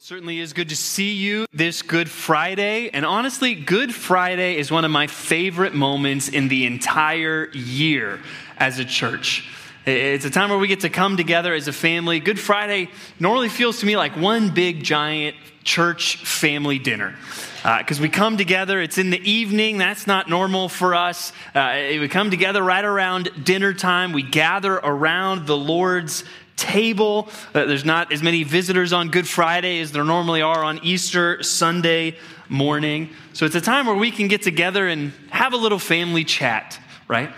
It certainly is good to see you this Good Friday. And honestly, Good Friday is one of my favorite moments in the entire year as a church. It's a time where we get to come together as a family. Good Friday normally feels to me like one big, giant church family dinner. Because uh, we come together, it's in the evening. That's not normal for us. Uh, we come together right around dinner time. We gather around the Lord's table. There's not as many visitors on Good Friday as there normally are on Easter Sunday morning. So it's a time where we can get together and have a little family chat, right?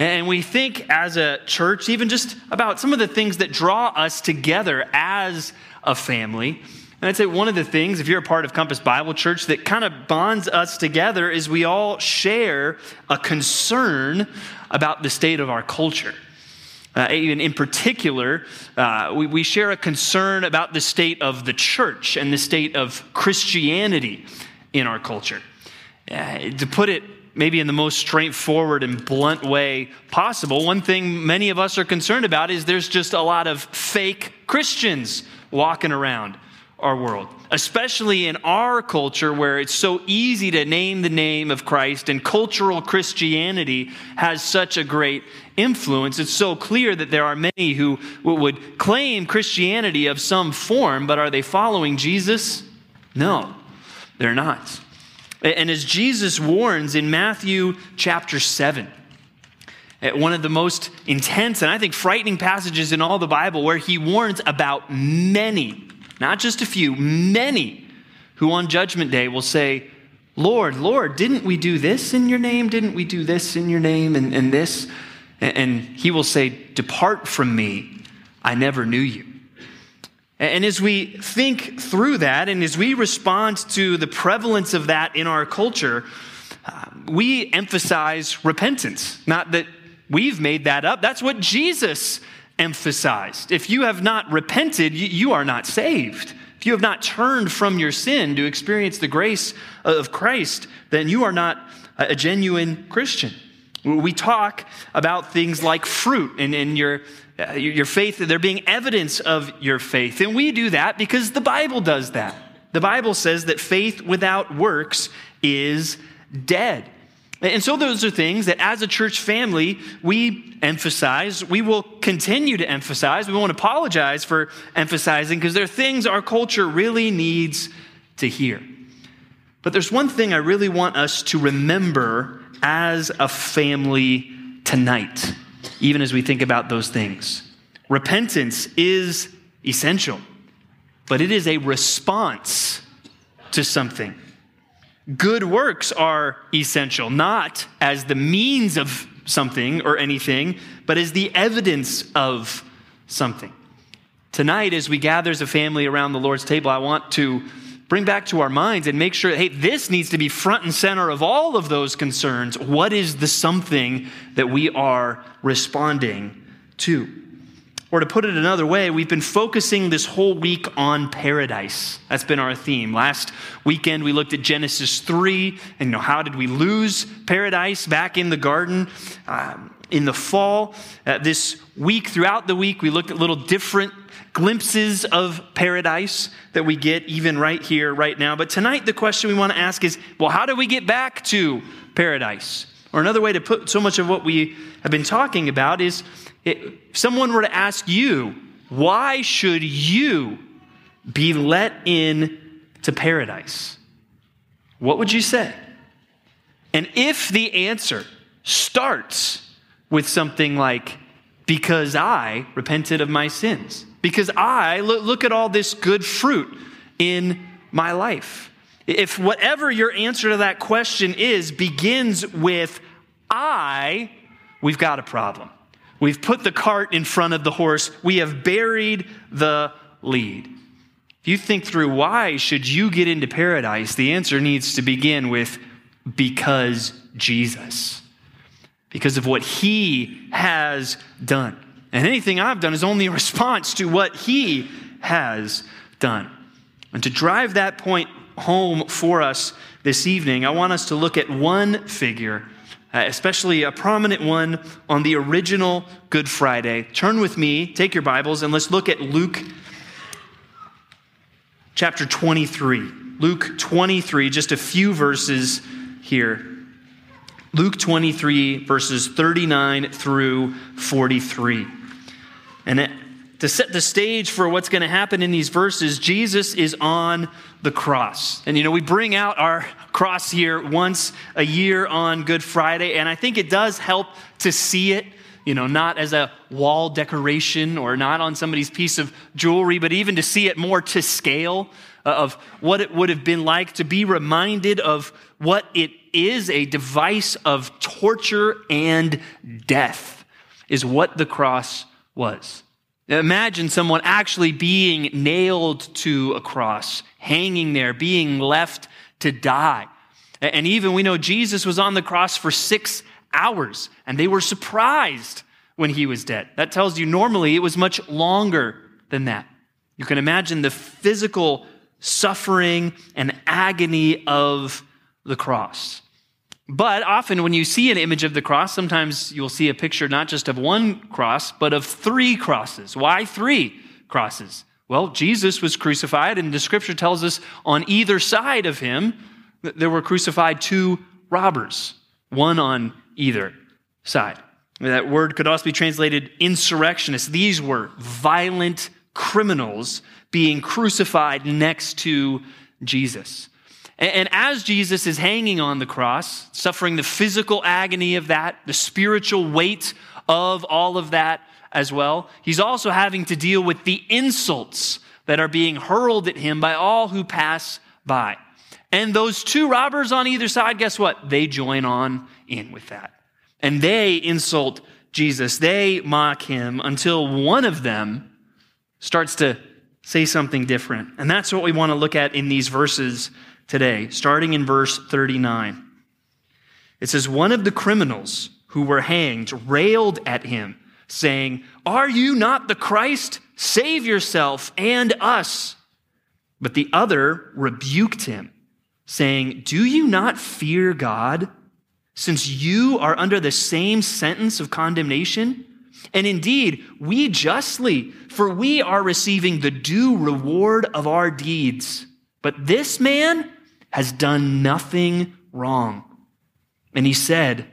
And we think as a church, even just about some of the things that draw us together as a family. And I'd say one of the things, if you're a part of Compass Bible Church, that kind of bonds us together is we all share a concern about the state of our culture. Uh, even in particular, uh, we, we share a concern about the state of the church and the state of Christianity in our culture. Uh, to put it maybe in the most straightforward and blunt way possible, one thing many of us are concerned about is there's just a lot of fake Christians walking around our world, especially in our culture where it's so easy to name the name of Christ and cultural Christianity has such a great influence. It's so clear that there are many who would claim Christianity of some form, but are they following Jesus? No, they're not. And as Jesus warns in Matthew chapter 7, one of the most intense and I think frightening passages in all the Bible, where he warns about many not just a few, many who on Judgment Day will say, Lord, Lord, didn't we do this in your name? Didn't we do this in your name and, and this? And, and he will say, Depart from me, I never knew you. And as we think through that, and as we respond to the prevalence of that in our culture, uh, we emphasize repentance. Not that we've made that up, that's what Jesus emphasized. If you have not repented, you are not saved. If you have not turned from your sin to experience the grace of Christ, then you are not a genuine Christian. We talk about things like fruit and, and your, uh, your faith, there being evidence of your faith. And we do that because the Bible does that. The Bible says that faith without works is dead. And so, those are things that as a church family, we emphasize. We will continue to emphasize. We won't apologize for emphasizing because there are things our culture really needs to hear. But there's one thing I really want us to remember as a family tonight, even as we think about those things. Repentance is essential, but it is a response to something. Good works are essential, not as the means of something or anything, but as the evidence of something. Tonight, as we gather as a family around the Lord's table, I want to bring back to our minds and make sure, hey, this needs to be front and center of all of those concerns. What is the something that we are responding to? Or to put it another way, we've been focusing this whole week on paradise. That's been our theme. Last weekend, we looked at Genesis 3, and you know, how did we lose paradise back in the garden um, in the fall? Uh, this week, throughout the week, we looked at little different glimpses of paradise that we get even right here, right now. But tonight, the question we want to ask is well, how do we get back to paradise? Or another way to put so much of what we have been talking about is if someone were to ask you, why should you be let in to paradise? What would you say? And if the answer starts with something like, because I repented of my sins, because I look, look at all this good fruit in my life. If whatever your answer to that question is begins with I, we've got a problem. We've put the cart in front of the horse. We have buried the lead. If you think through why should you get into paradise, the answer needs to begin with because Jesus. Because of what he has done. And anything I've done is only a response to what he has done. And to drive that point home for us this evening, I want us to look at one figure uh, especially a prominent one on the original Good Friday. Turn with me, take your Bibles, and let's look at Luke chapter 23. Luke 23, just a few verses here. Luke 23, verses 39 through 43. And it, to set the stage for what's going to happen in these verses, Jesus is on the cross. And you know, we bring out our cross here once a year on Good Friday, and I think it does help to see it, you know, not as a wall decoration or not on somebody's piece of jewelry, but even to see it more to scale uh, of what it would have been like to be reminded of what it is a device of torture and death, is what the cross was. Imagine someone actually being nailed to a cross, hanging there, being left to die. And even we know Jesus was on the cross for six hours, and they were surprised when he was dead. That tells you normally it was much longer than that. You can imagine the physical suffering and agony of the cross. But often, when you see an image of the cross, sometimes you'll see a picture not just of one cross, but of three crosses. Why three crosses? Well, Jesus was crucified, and the scripture tells us on either side of him, there were crucified two robbers, one on either side. That word could also be translated insurrectionists. These were violent criminals being crucified next to Jesus. And, as Jesus is hanging on the cross, suffering the physical agony of that, the spiritual weight of all of that as well, he's also having to deal with the insults that are being hurled at him by all who pass by. And those two robbers on either side, guess what? They join on in with that. And they insult Jesus. They mock him until one of them starts to say something different. And that's what we want to look at in these verses today, starting in verse 39. It says, One of the criminals who were hanged railed at him, saying, Are you not the Christ? Save yourself and us. But the other rebuked him, saying, Do you not fear God, since you are under the same sentence of condemnation? And indeed, we justly, for we are receiving the due reward of our deeds. But this man has done nothing wrong. And he said,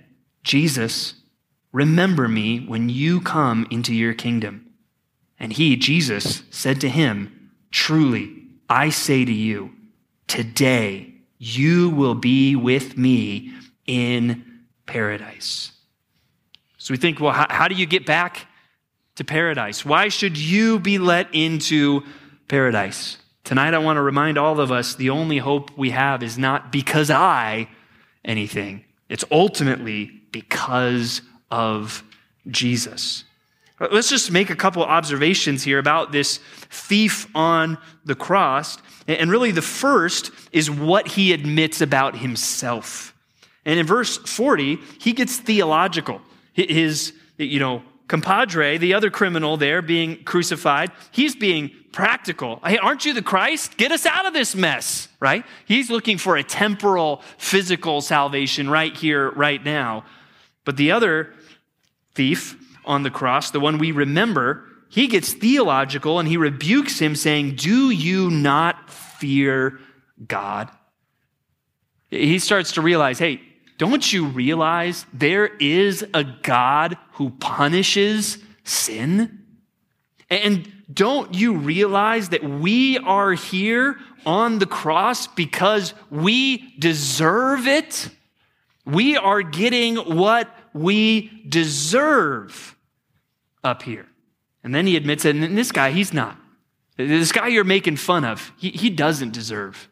Jesus, remember me when you come into your kingdom. And he, Jesus, said to him, Truly, I say to you, today you will be with me in paradise. So we think, well, how, how do you get back to paradise? Why should you be let into paradise? Tonight, I want to remind all of us the only hope we have is not because I anything, it's ultimately because of Jesus. Uh, let's just make a couple observations here about this thief on the cross. And really, the first is what he admits about himself. And in verse 40, he gets theological. His, you know, compadre, the other criminal there being crucified, he's being practical. Hey, aren't you the Christ? Get us out of this mess, right? He's looking for a temporal, physical salvation right here, right now. But the other thief on the cross, the one we remember, he gets theological and he rebukes him, saying, Do you not fear God? He starts to realize, hey, don't you realize there is a God who punishes sin? And don't you realize that we are here on the cross because we deserve it? We are getting what we deserve up here. And then he admits it, and this guy, he's not. This guy you're making fun of, he, he doesn't deserve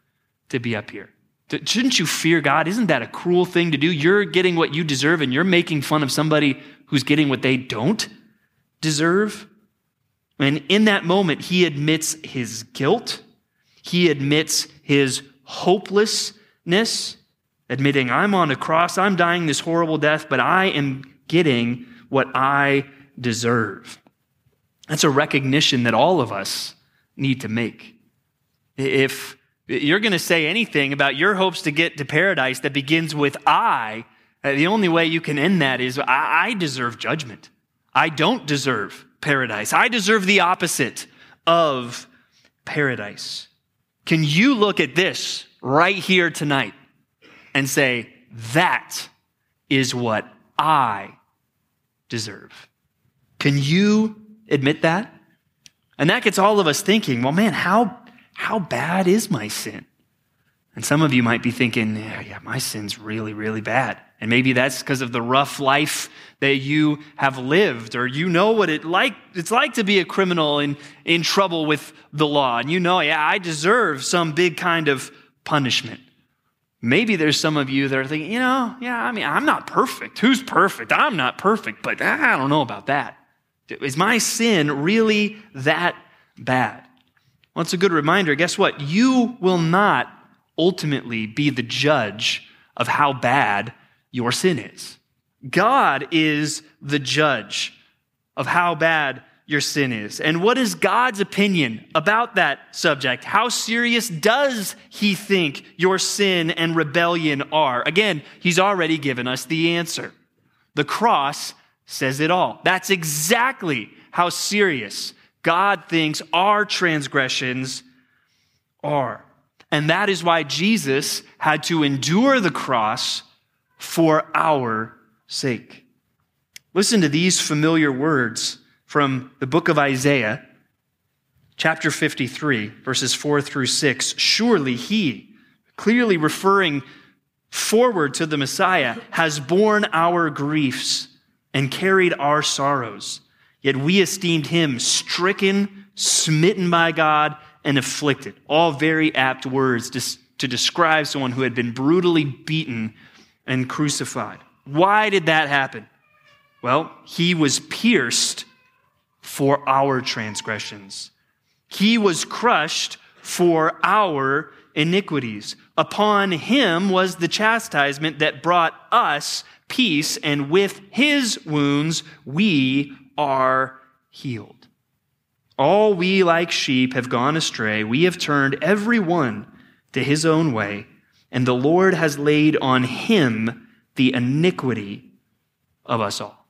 to be up here. Shouldn't you fear God? Isn't that a cruel thing to do? You're getting what you deserve and you're making fun of somebody who's getting what they don't deserve. And in that moment, he admits his guilt. He admits his hopelessness, admitting, I'm on a cross, I'm dying this horrible death, but I am getting what I deserve. That's a recognition that all of us need to make. If you're going to say anything about your hopes to get to paradise that begins with I, uh, the only way you can end that is I, deserve judgment. I don't deserve paradise. I deserve the opposite of paradise. Can you look at this right here tonight and say, that is what I deserve? Can you admit that? And that gets all of us thinking, well, man, how, how bad is my sin? And some of you might be thinking, yeah, yeah, my sin's really, really bad. And maybe that's because of the rough life that you have lived, or you know what it like, it's like to be a criminal in, in trouble with the law. And you know, yeah, I deserve some big kind of punishment. Maybe there's some of you that are thinking, you know, yeah, I mean, I'm not perfect. Who's perfect? I'm not perfect, but I don't know about that. Is my sin really that bad? Well, it's a good reminder. Guess what? You will not ultimately be the judge of how bad your sin is. God is the judge of how bad your sin is. And what is God's opinion about that subject? How serious does he think your sin and rebellion are? Again, he's already given us the answer. The cross says it all. That's exactly how serious God thinks our transgressions are. And that is why Jesus had to endure the cross for our sake. Listen to these familiar words from the book of Isaiah, chapter 53, verses 4 through 6. Surely he, clearly referring forward to the Messiah, has borne our griefs and carried our sorrows. Yet we esteemed him stricken, smitten by God, and afflicted. All very apt words to describe someone who had been brutally beaten and crucified. Why did that happen? Well, he was pierced for our transgressions. He was crushed for our iniquities. Upon him was the chastisement that brought us peace, and with his wounds we are healed. All we like sheep have gone astray. We have turned every one to his own way, and the Lord has laid on him the iniquity of us all.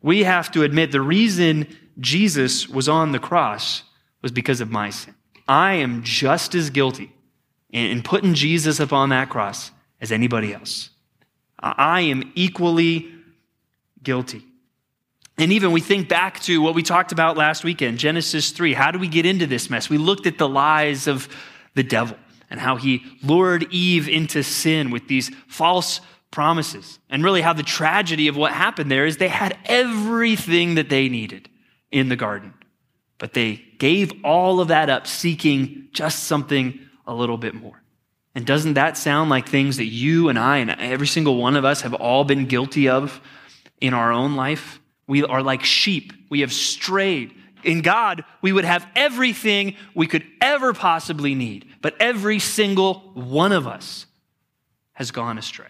We have to admit the reason Jesus was on the cross was because of my sin. I am just as guilty in putting Jesus upon that cross as anybody else. I am equally guilty. And even we think back to what we talked about last weekend, Genesis 3. How do we get into this mess? We looked at the lies of the devil and how he lured Eve into sin with these false promises. And really, how the tragedy of what happened there is they had everything that they needed in the garden, but they gave all of that up seeking just something a little bit more. And doesn't that sound like things that you and I and every single one of us have all been guilty of in our own life? We are like sheep. We have strayed. In God, we would have everything we could ever possibly need, but every single one of us has gone astray.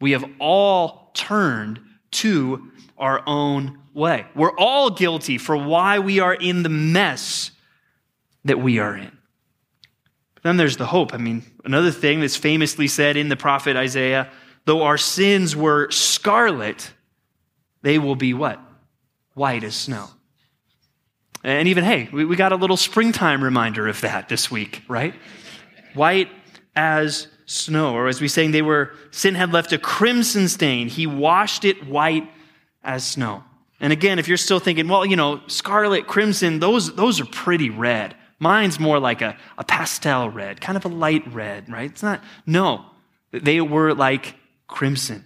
We have all turned to our own way. We're all guilty for why we are in the mess that we are in. But then there's the hope. I mean, another thing that's famously said in the prophet Isaiah though our sins were scarlet, they will be what? White as snow. And even, hey, we, we got a little springtime reminder of that this week, right? White as snow. Or as we saying, they were, sin had left a crimson stain. He washed it white as snow. And again, if you're still thinking, well, you know, scarlet, crimson, those, those are pretty red. Mine's more like a, a pastel red, kind of a light red, right? It's not, no, they were like crimson.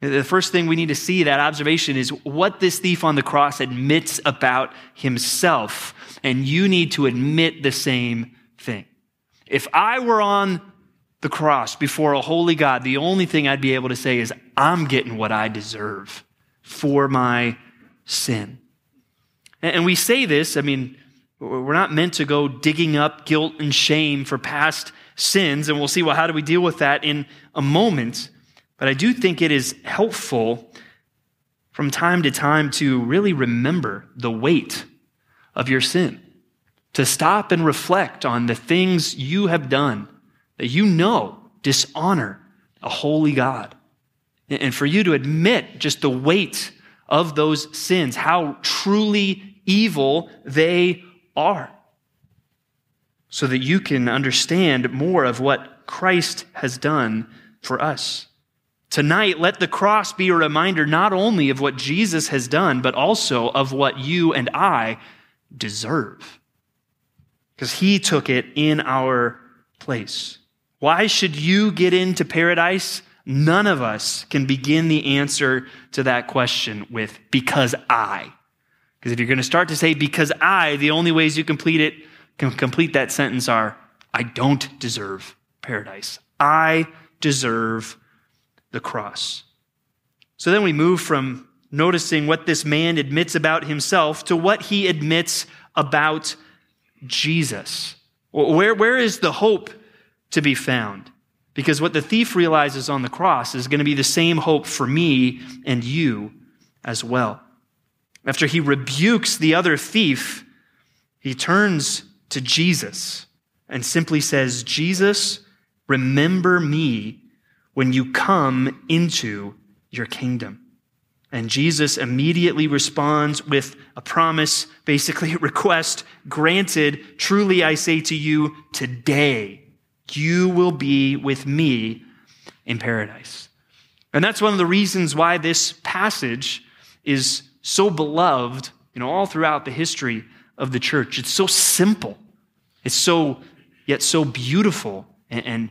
The first thing we need to see that observation is what this thief on the cross admits about himself. And you need to admit the same thing. If I were on the cross before a holy God, the only thing I'd be able to say is, I'm getting what I deserve for my sin. And we say this, I mean, we're not meant to go digging up guilt and shame for past sins, and we'll see, well, how do we deal with that in a moment? But I do think it is helpful from time to time to really remember the weight of your sin, to stop and reflect on the things you have done that you know dishonor a holy God. And for you to admit just the weight of those sins, how truly evil they are. so that you can understand more of what Christ has done for us. Tonight, let the cross be a reminder not only of what Jesus has done, but also of what you and I deserve. Because he took it in our place. Why should you get into paradise? None of us can begin the answer to that question with because I. Because if you're going to start to say because I, the only ways you complete it, can complete that sentence are I don't deserve paradise. I deserve the cross. So then we move from noticing what this man admits about himself to what he admits about Jesus. Where, where is the hope to be found? Because what the thief realizes on the cross is going to be the same hope for me and you as well. After he rebukes the other thief, he turns to Jesus and simply says, Jesus, remember me when you come into your kingdom. And Jesus immediately responds with a promise, basically a request granted. Truly I say to you, today you will be with me in paradise. And that's one of the reasons why this passage is so beloved, you know, all throughout the history of the church. It's so simple. It's so, yet so beautiful and, and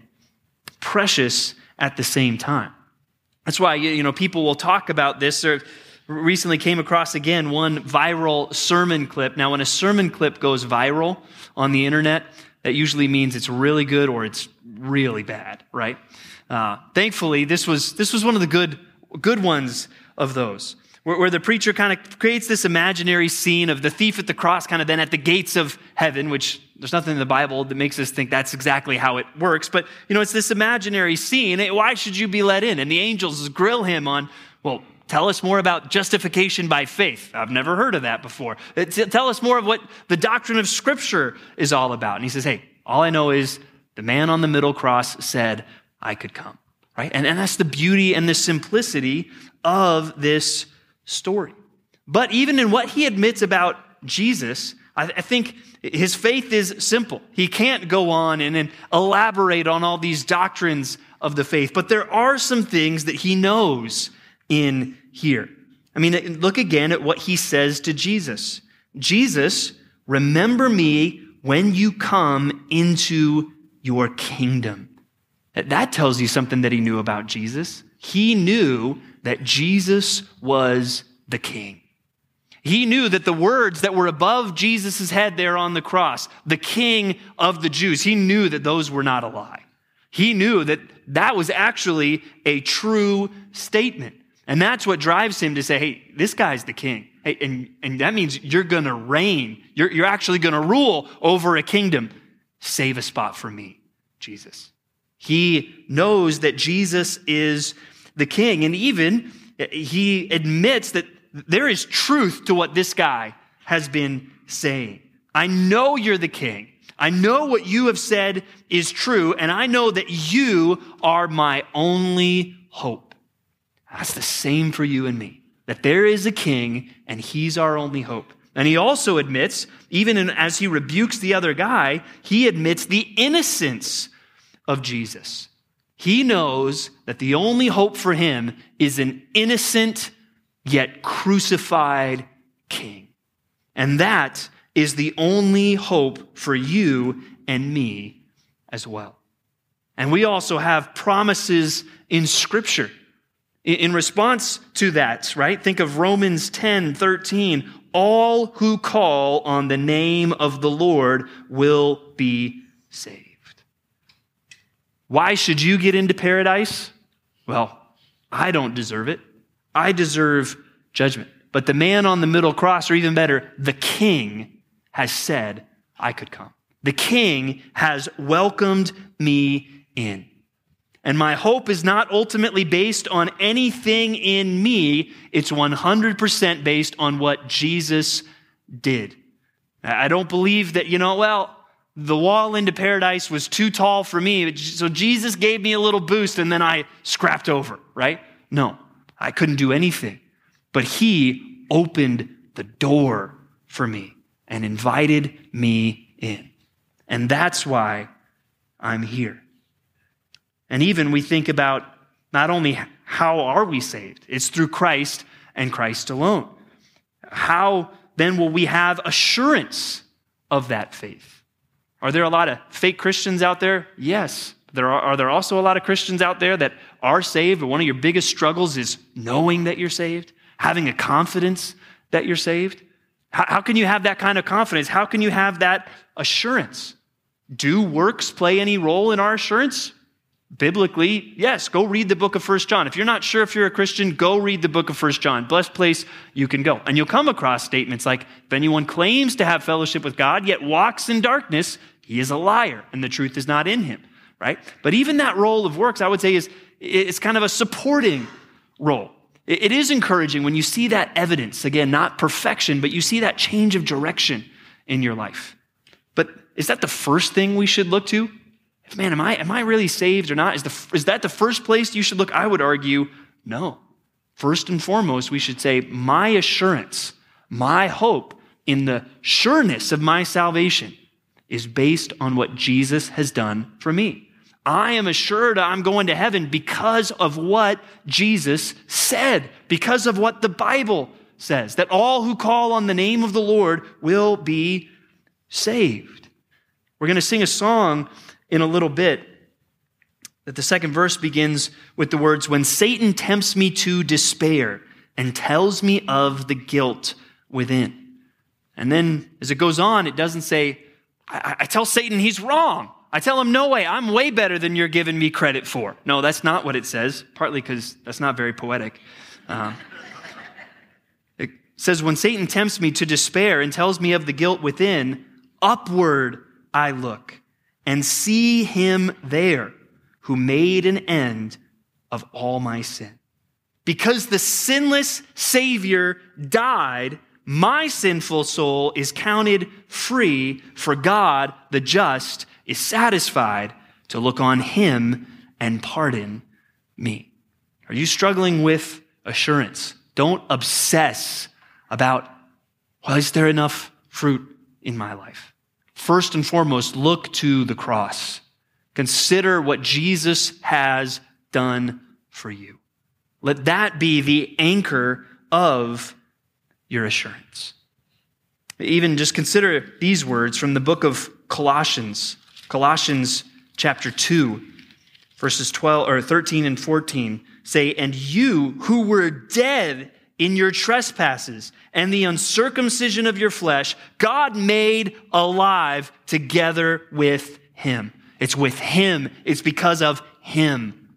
precious at the same time. That's why, you know, people will talk about this or recently came across again one viral sermon clip. Now, when a sermon clip goes viral on the internet, that usually means it's really good or it's really bad, right? Uh, thankfully, this was, this was one of the good, good ones of those where, where the preacher kind of creates this imaginary scene of the thief at the cross, kind of then at the gates of heaven, which there's nothing in the Bible that makes us think that's exactly how it works. But, you know, it's this imaginary scene. Eh, why should you be let in? And the angels grill him on, well, Tell us more about justification by faith. I've never heard of that before. Eh, tell us more of what the doctrine of Scripture is all about. And he says, Hey, all I know is the man on the middle cross said, I could come. Right? And, and that's the beauty and the simplicity of this story. But even in what he admits about Jesus, I, think his faith is simple. He can't go on and elaborate on all these doctrines of the faith, but there are some things that he knows in here. I mean, look again at what he says to Jesus. Jesus, remember me when you come into your kingdom. That tells you something that he knew about Jesus. He knew that Jesus was the king. He knew that the words that were above Jesus' head there on the cross, the king of the Jews, he knew that those were not a lie. He knew that that was actually a true statement. And that's what drives him to say, hey, this guy's the king. Hey, and, and that means you're going to reign. You're, you're actually going to rule over a kingdom. Save a spot for me, Jesus. He knows that Jesus is the king. And even eh, he admits that there is truth to what this guy has been saying. I know you're the king. I know what you have said is true, and I know that you are my only hope. That's the same for you and me, that there is a king, and he's our only hope. And he also admits, even in, as he rebukes the other guy, he admits the innocence of Jesus. He knows that the only hope for him is an innocent yet crucified king. And that is the only hope for you and me as well. And we also have promises in Scripture. In response to that, right? Think of Romans 10 13. All who call on the name of the Lord will be saved. Why should you get into paradise? Well, I don't deserve it. I deserve judgment. But the man on the middle cross, or even better, the king, has said, I could come. The king has welcomed me in. And my hope is not ultimately based on anything in me, it's 100% based on what Jesus did. I don't believe that, you know, well, the wall into paradise was too tall for me. So Jesus gave me a little boost and then I scrapped over, right? No, I couldn't do anything. But he opened the door for me and invited me in. And that's why I'm here. And even we think about not only how are we saved, it's through Christ and Christ alone. How then will we have assurance of that faith? Are there a lot of fake Christians out there? Yes. There are, are there also a lot of Christians out there that are saved, but one of your biggest struggles is knowing that you're saved, having a confidence that you're saved? How, how can you have that kind of confidence? How can you have that assurance? Do works play any role in our assurance? Biblically, yes, go read the book of First John. If you're not sure if you're a Christian, go read the book of First John. Blessed place you can go. And you'll come across statements like, if anyone claims to have fellowship with God, yet walks in darkness, he is a liar, and the truth is not in him, right? But even that role of works, I would say, is it's kind of a supporting role. It is encouraging when you see that evidence, again, not perfection, but you see that change of direction in your life. But is that the first thing we should look to? Man, am I, am I really saved or not? Is, the, is that the first place you should look? I would argue, no. First and foremost, we should say, my assurance, my hope in the sureness of my salvation is based on what Jesus has done for me. I am assured I'm going to heaven because of what Jesus said, because of what the Bible says, that all who call on the name of the Lord will be saved. We're going to sing a song in a little bit that the second verse begins with the words, When Satan tempts me to despair and tells me of the guilt within. And then as it goes on, it doesn't say, I, I tell Satan he's wrong. I tell him, no way, I'm way better than you're giving me credit for. No, that's not what it says, partly because that's not very poetic. Uh, it says, When Satan tempts me to despair and tells me of the guilt within, upward I look and see him there who made an end of all my sin. Because the sinless Savior died, my sinful soul is counted free, for God, the just, is satisfied to look on him and pardon me. Are you struggling with assurance? Don't obsess about, well, is there enough fruit in my life? First and foremost, look to the cross. Consider what Jesus has done for you. Let that be the anchor of your assurance. Even just consider these words from the book of Colossians, Colossians chapter 2, verses 12 or 13 and 14 say, And you who were dead in your trespasses and the uncircumcision of your flesh, God made alive together with him. It's with him. It's because of him.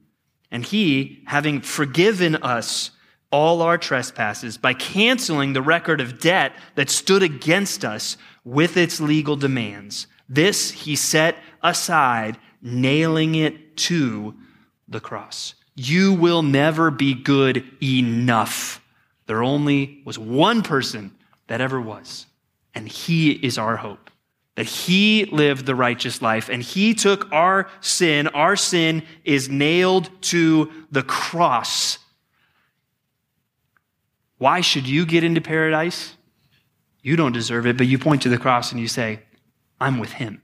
And he, having forgiven us all our trespasses by canceling the record of debt that stood against us with its legal demands, this he set aside, nailing it to the cross. You will never be good enough there only was one person that ever was, and he is our hope. That he lived the righteous life and he took our sin. Our sin is nailed to the cross. Why should you get into paradise? You don't deserve it, but you point to the cross and you say, I'm with him.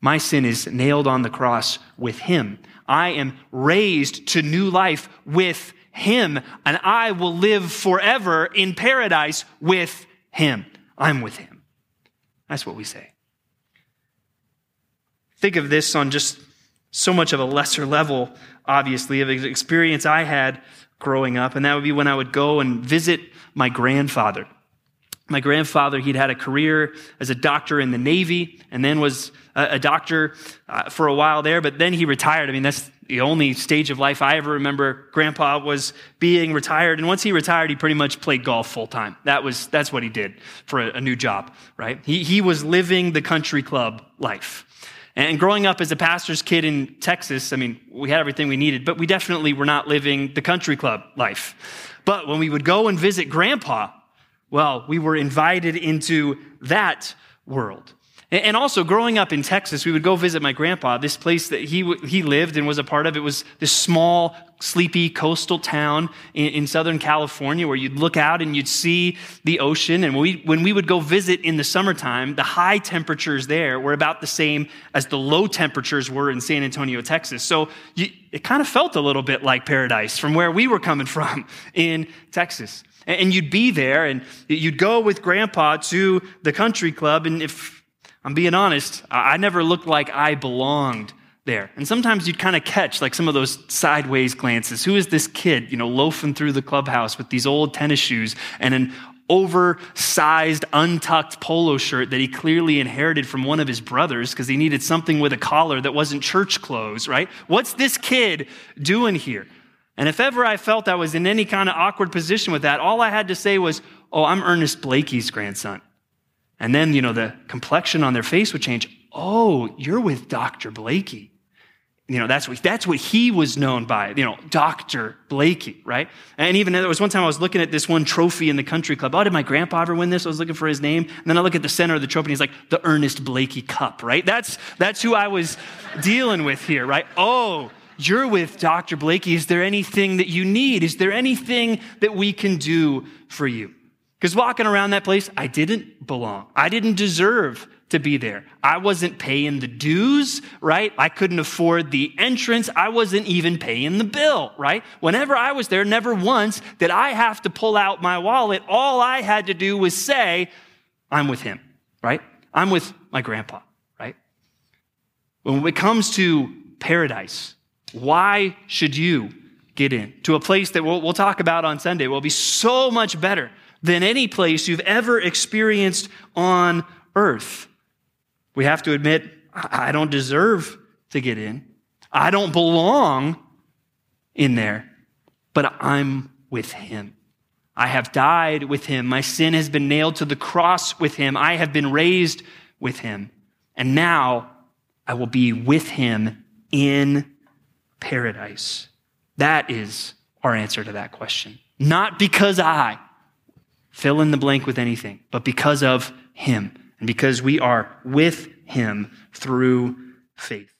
My sin is nailed on the cross with him. I am raised to new life with him, and I will live forever in paradise with him. I'm with him. That's what we say. Think of this on just so much of a lesser level, obviously, of experience I had growing up, and that would be when I would go and visit my grandfather. My grandfather, he'd had a career as a doctor in the Navy and then was a, doctor uh, for a while there, but then he retired. I mean, that's the only stage of life I ever remember grandpa was being retired. And once he retired, he pretty much played golf full time. That was, that's what he did for a, a new job, right? He, he was living the country club life. And growing up as a pastor's kid in Texas, I mean, we had everything we needed, but we definitely were not living the country club life. But when we would go and visit grandpa, well, we were invited into that world. And also, growing up in Texas, we would go visit my grandpa. This place that he, he lived and was a part of, it was this small, sleepy coastal town in, in Southern California where you'd look out and you'd see the ocean. And we, when we would go visit in the summertime, the high temperatures there were about the same as the low temperatures were in San Antonio, Texas. So you, it kind of felt a little bit like paradise from where we were coming from in Texas. And you'd be there and you'd go with grandpa to the country club. And if I'm being honest, I never looked like I belonged there. And sometimes you'd kind of catch like some of those sideways glances. Who is this kid, you know, loafing through the clubhouse with these old tennis shoes and an oversized, untucked polo shirt that he clearly inherited from one of his brothers because he needed something with a collar that wasn't church clothes, right? What's this kid doing here? And if ever I felt I was in any kind of awkward position with that, all I had to say was, Oh, I'm Ernest Blakey's grandson. And then, you know, the complexion on their face would change. Oh, you're with Dr. Blakey. You know, that's what, that's what he was known by, you know, Dr. Blakey, right? And even there was one time I was looking at this one trophy in the country club. Oh, did my grandpa ever win this? I was looking for his name. And then I look at the center of the trophy and he's like, the Ernest Blakey Cup, right? That's, that's who I was dealing with here, right? Oh, you're with Dr. Blakey. Is there anything that you need? Is there anything that we can do for you? Because walking around that place, I didn't belong. I didn't deserve to be there. I wasn't paying the dues, right? I couldn't afford the entrance. I wasn't even paying the bill, right? Whenever I was there, never once did I have to pull out my wallet. All I had to do was say, I'm with him, right? I'm with my grandpa, right? When it comes to paradise, why should you get in to a place that we'll, we'll talk about on Sunday will be so much better than any place you've ever experienced on earth. We have to admit, I don't deserve to get in. I don't belong in there, but I'm with him. I have died with him. My sin has been nailed to the cross with him. I have been raised with him. And now I will be with him in paradise. That is our answer to that question. Not because I, fill in the blank with anything, but because of Him and because we are with Him through faith.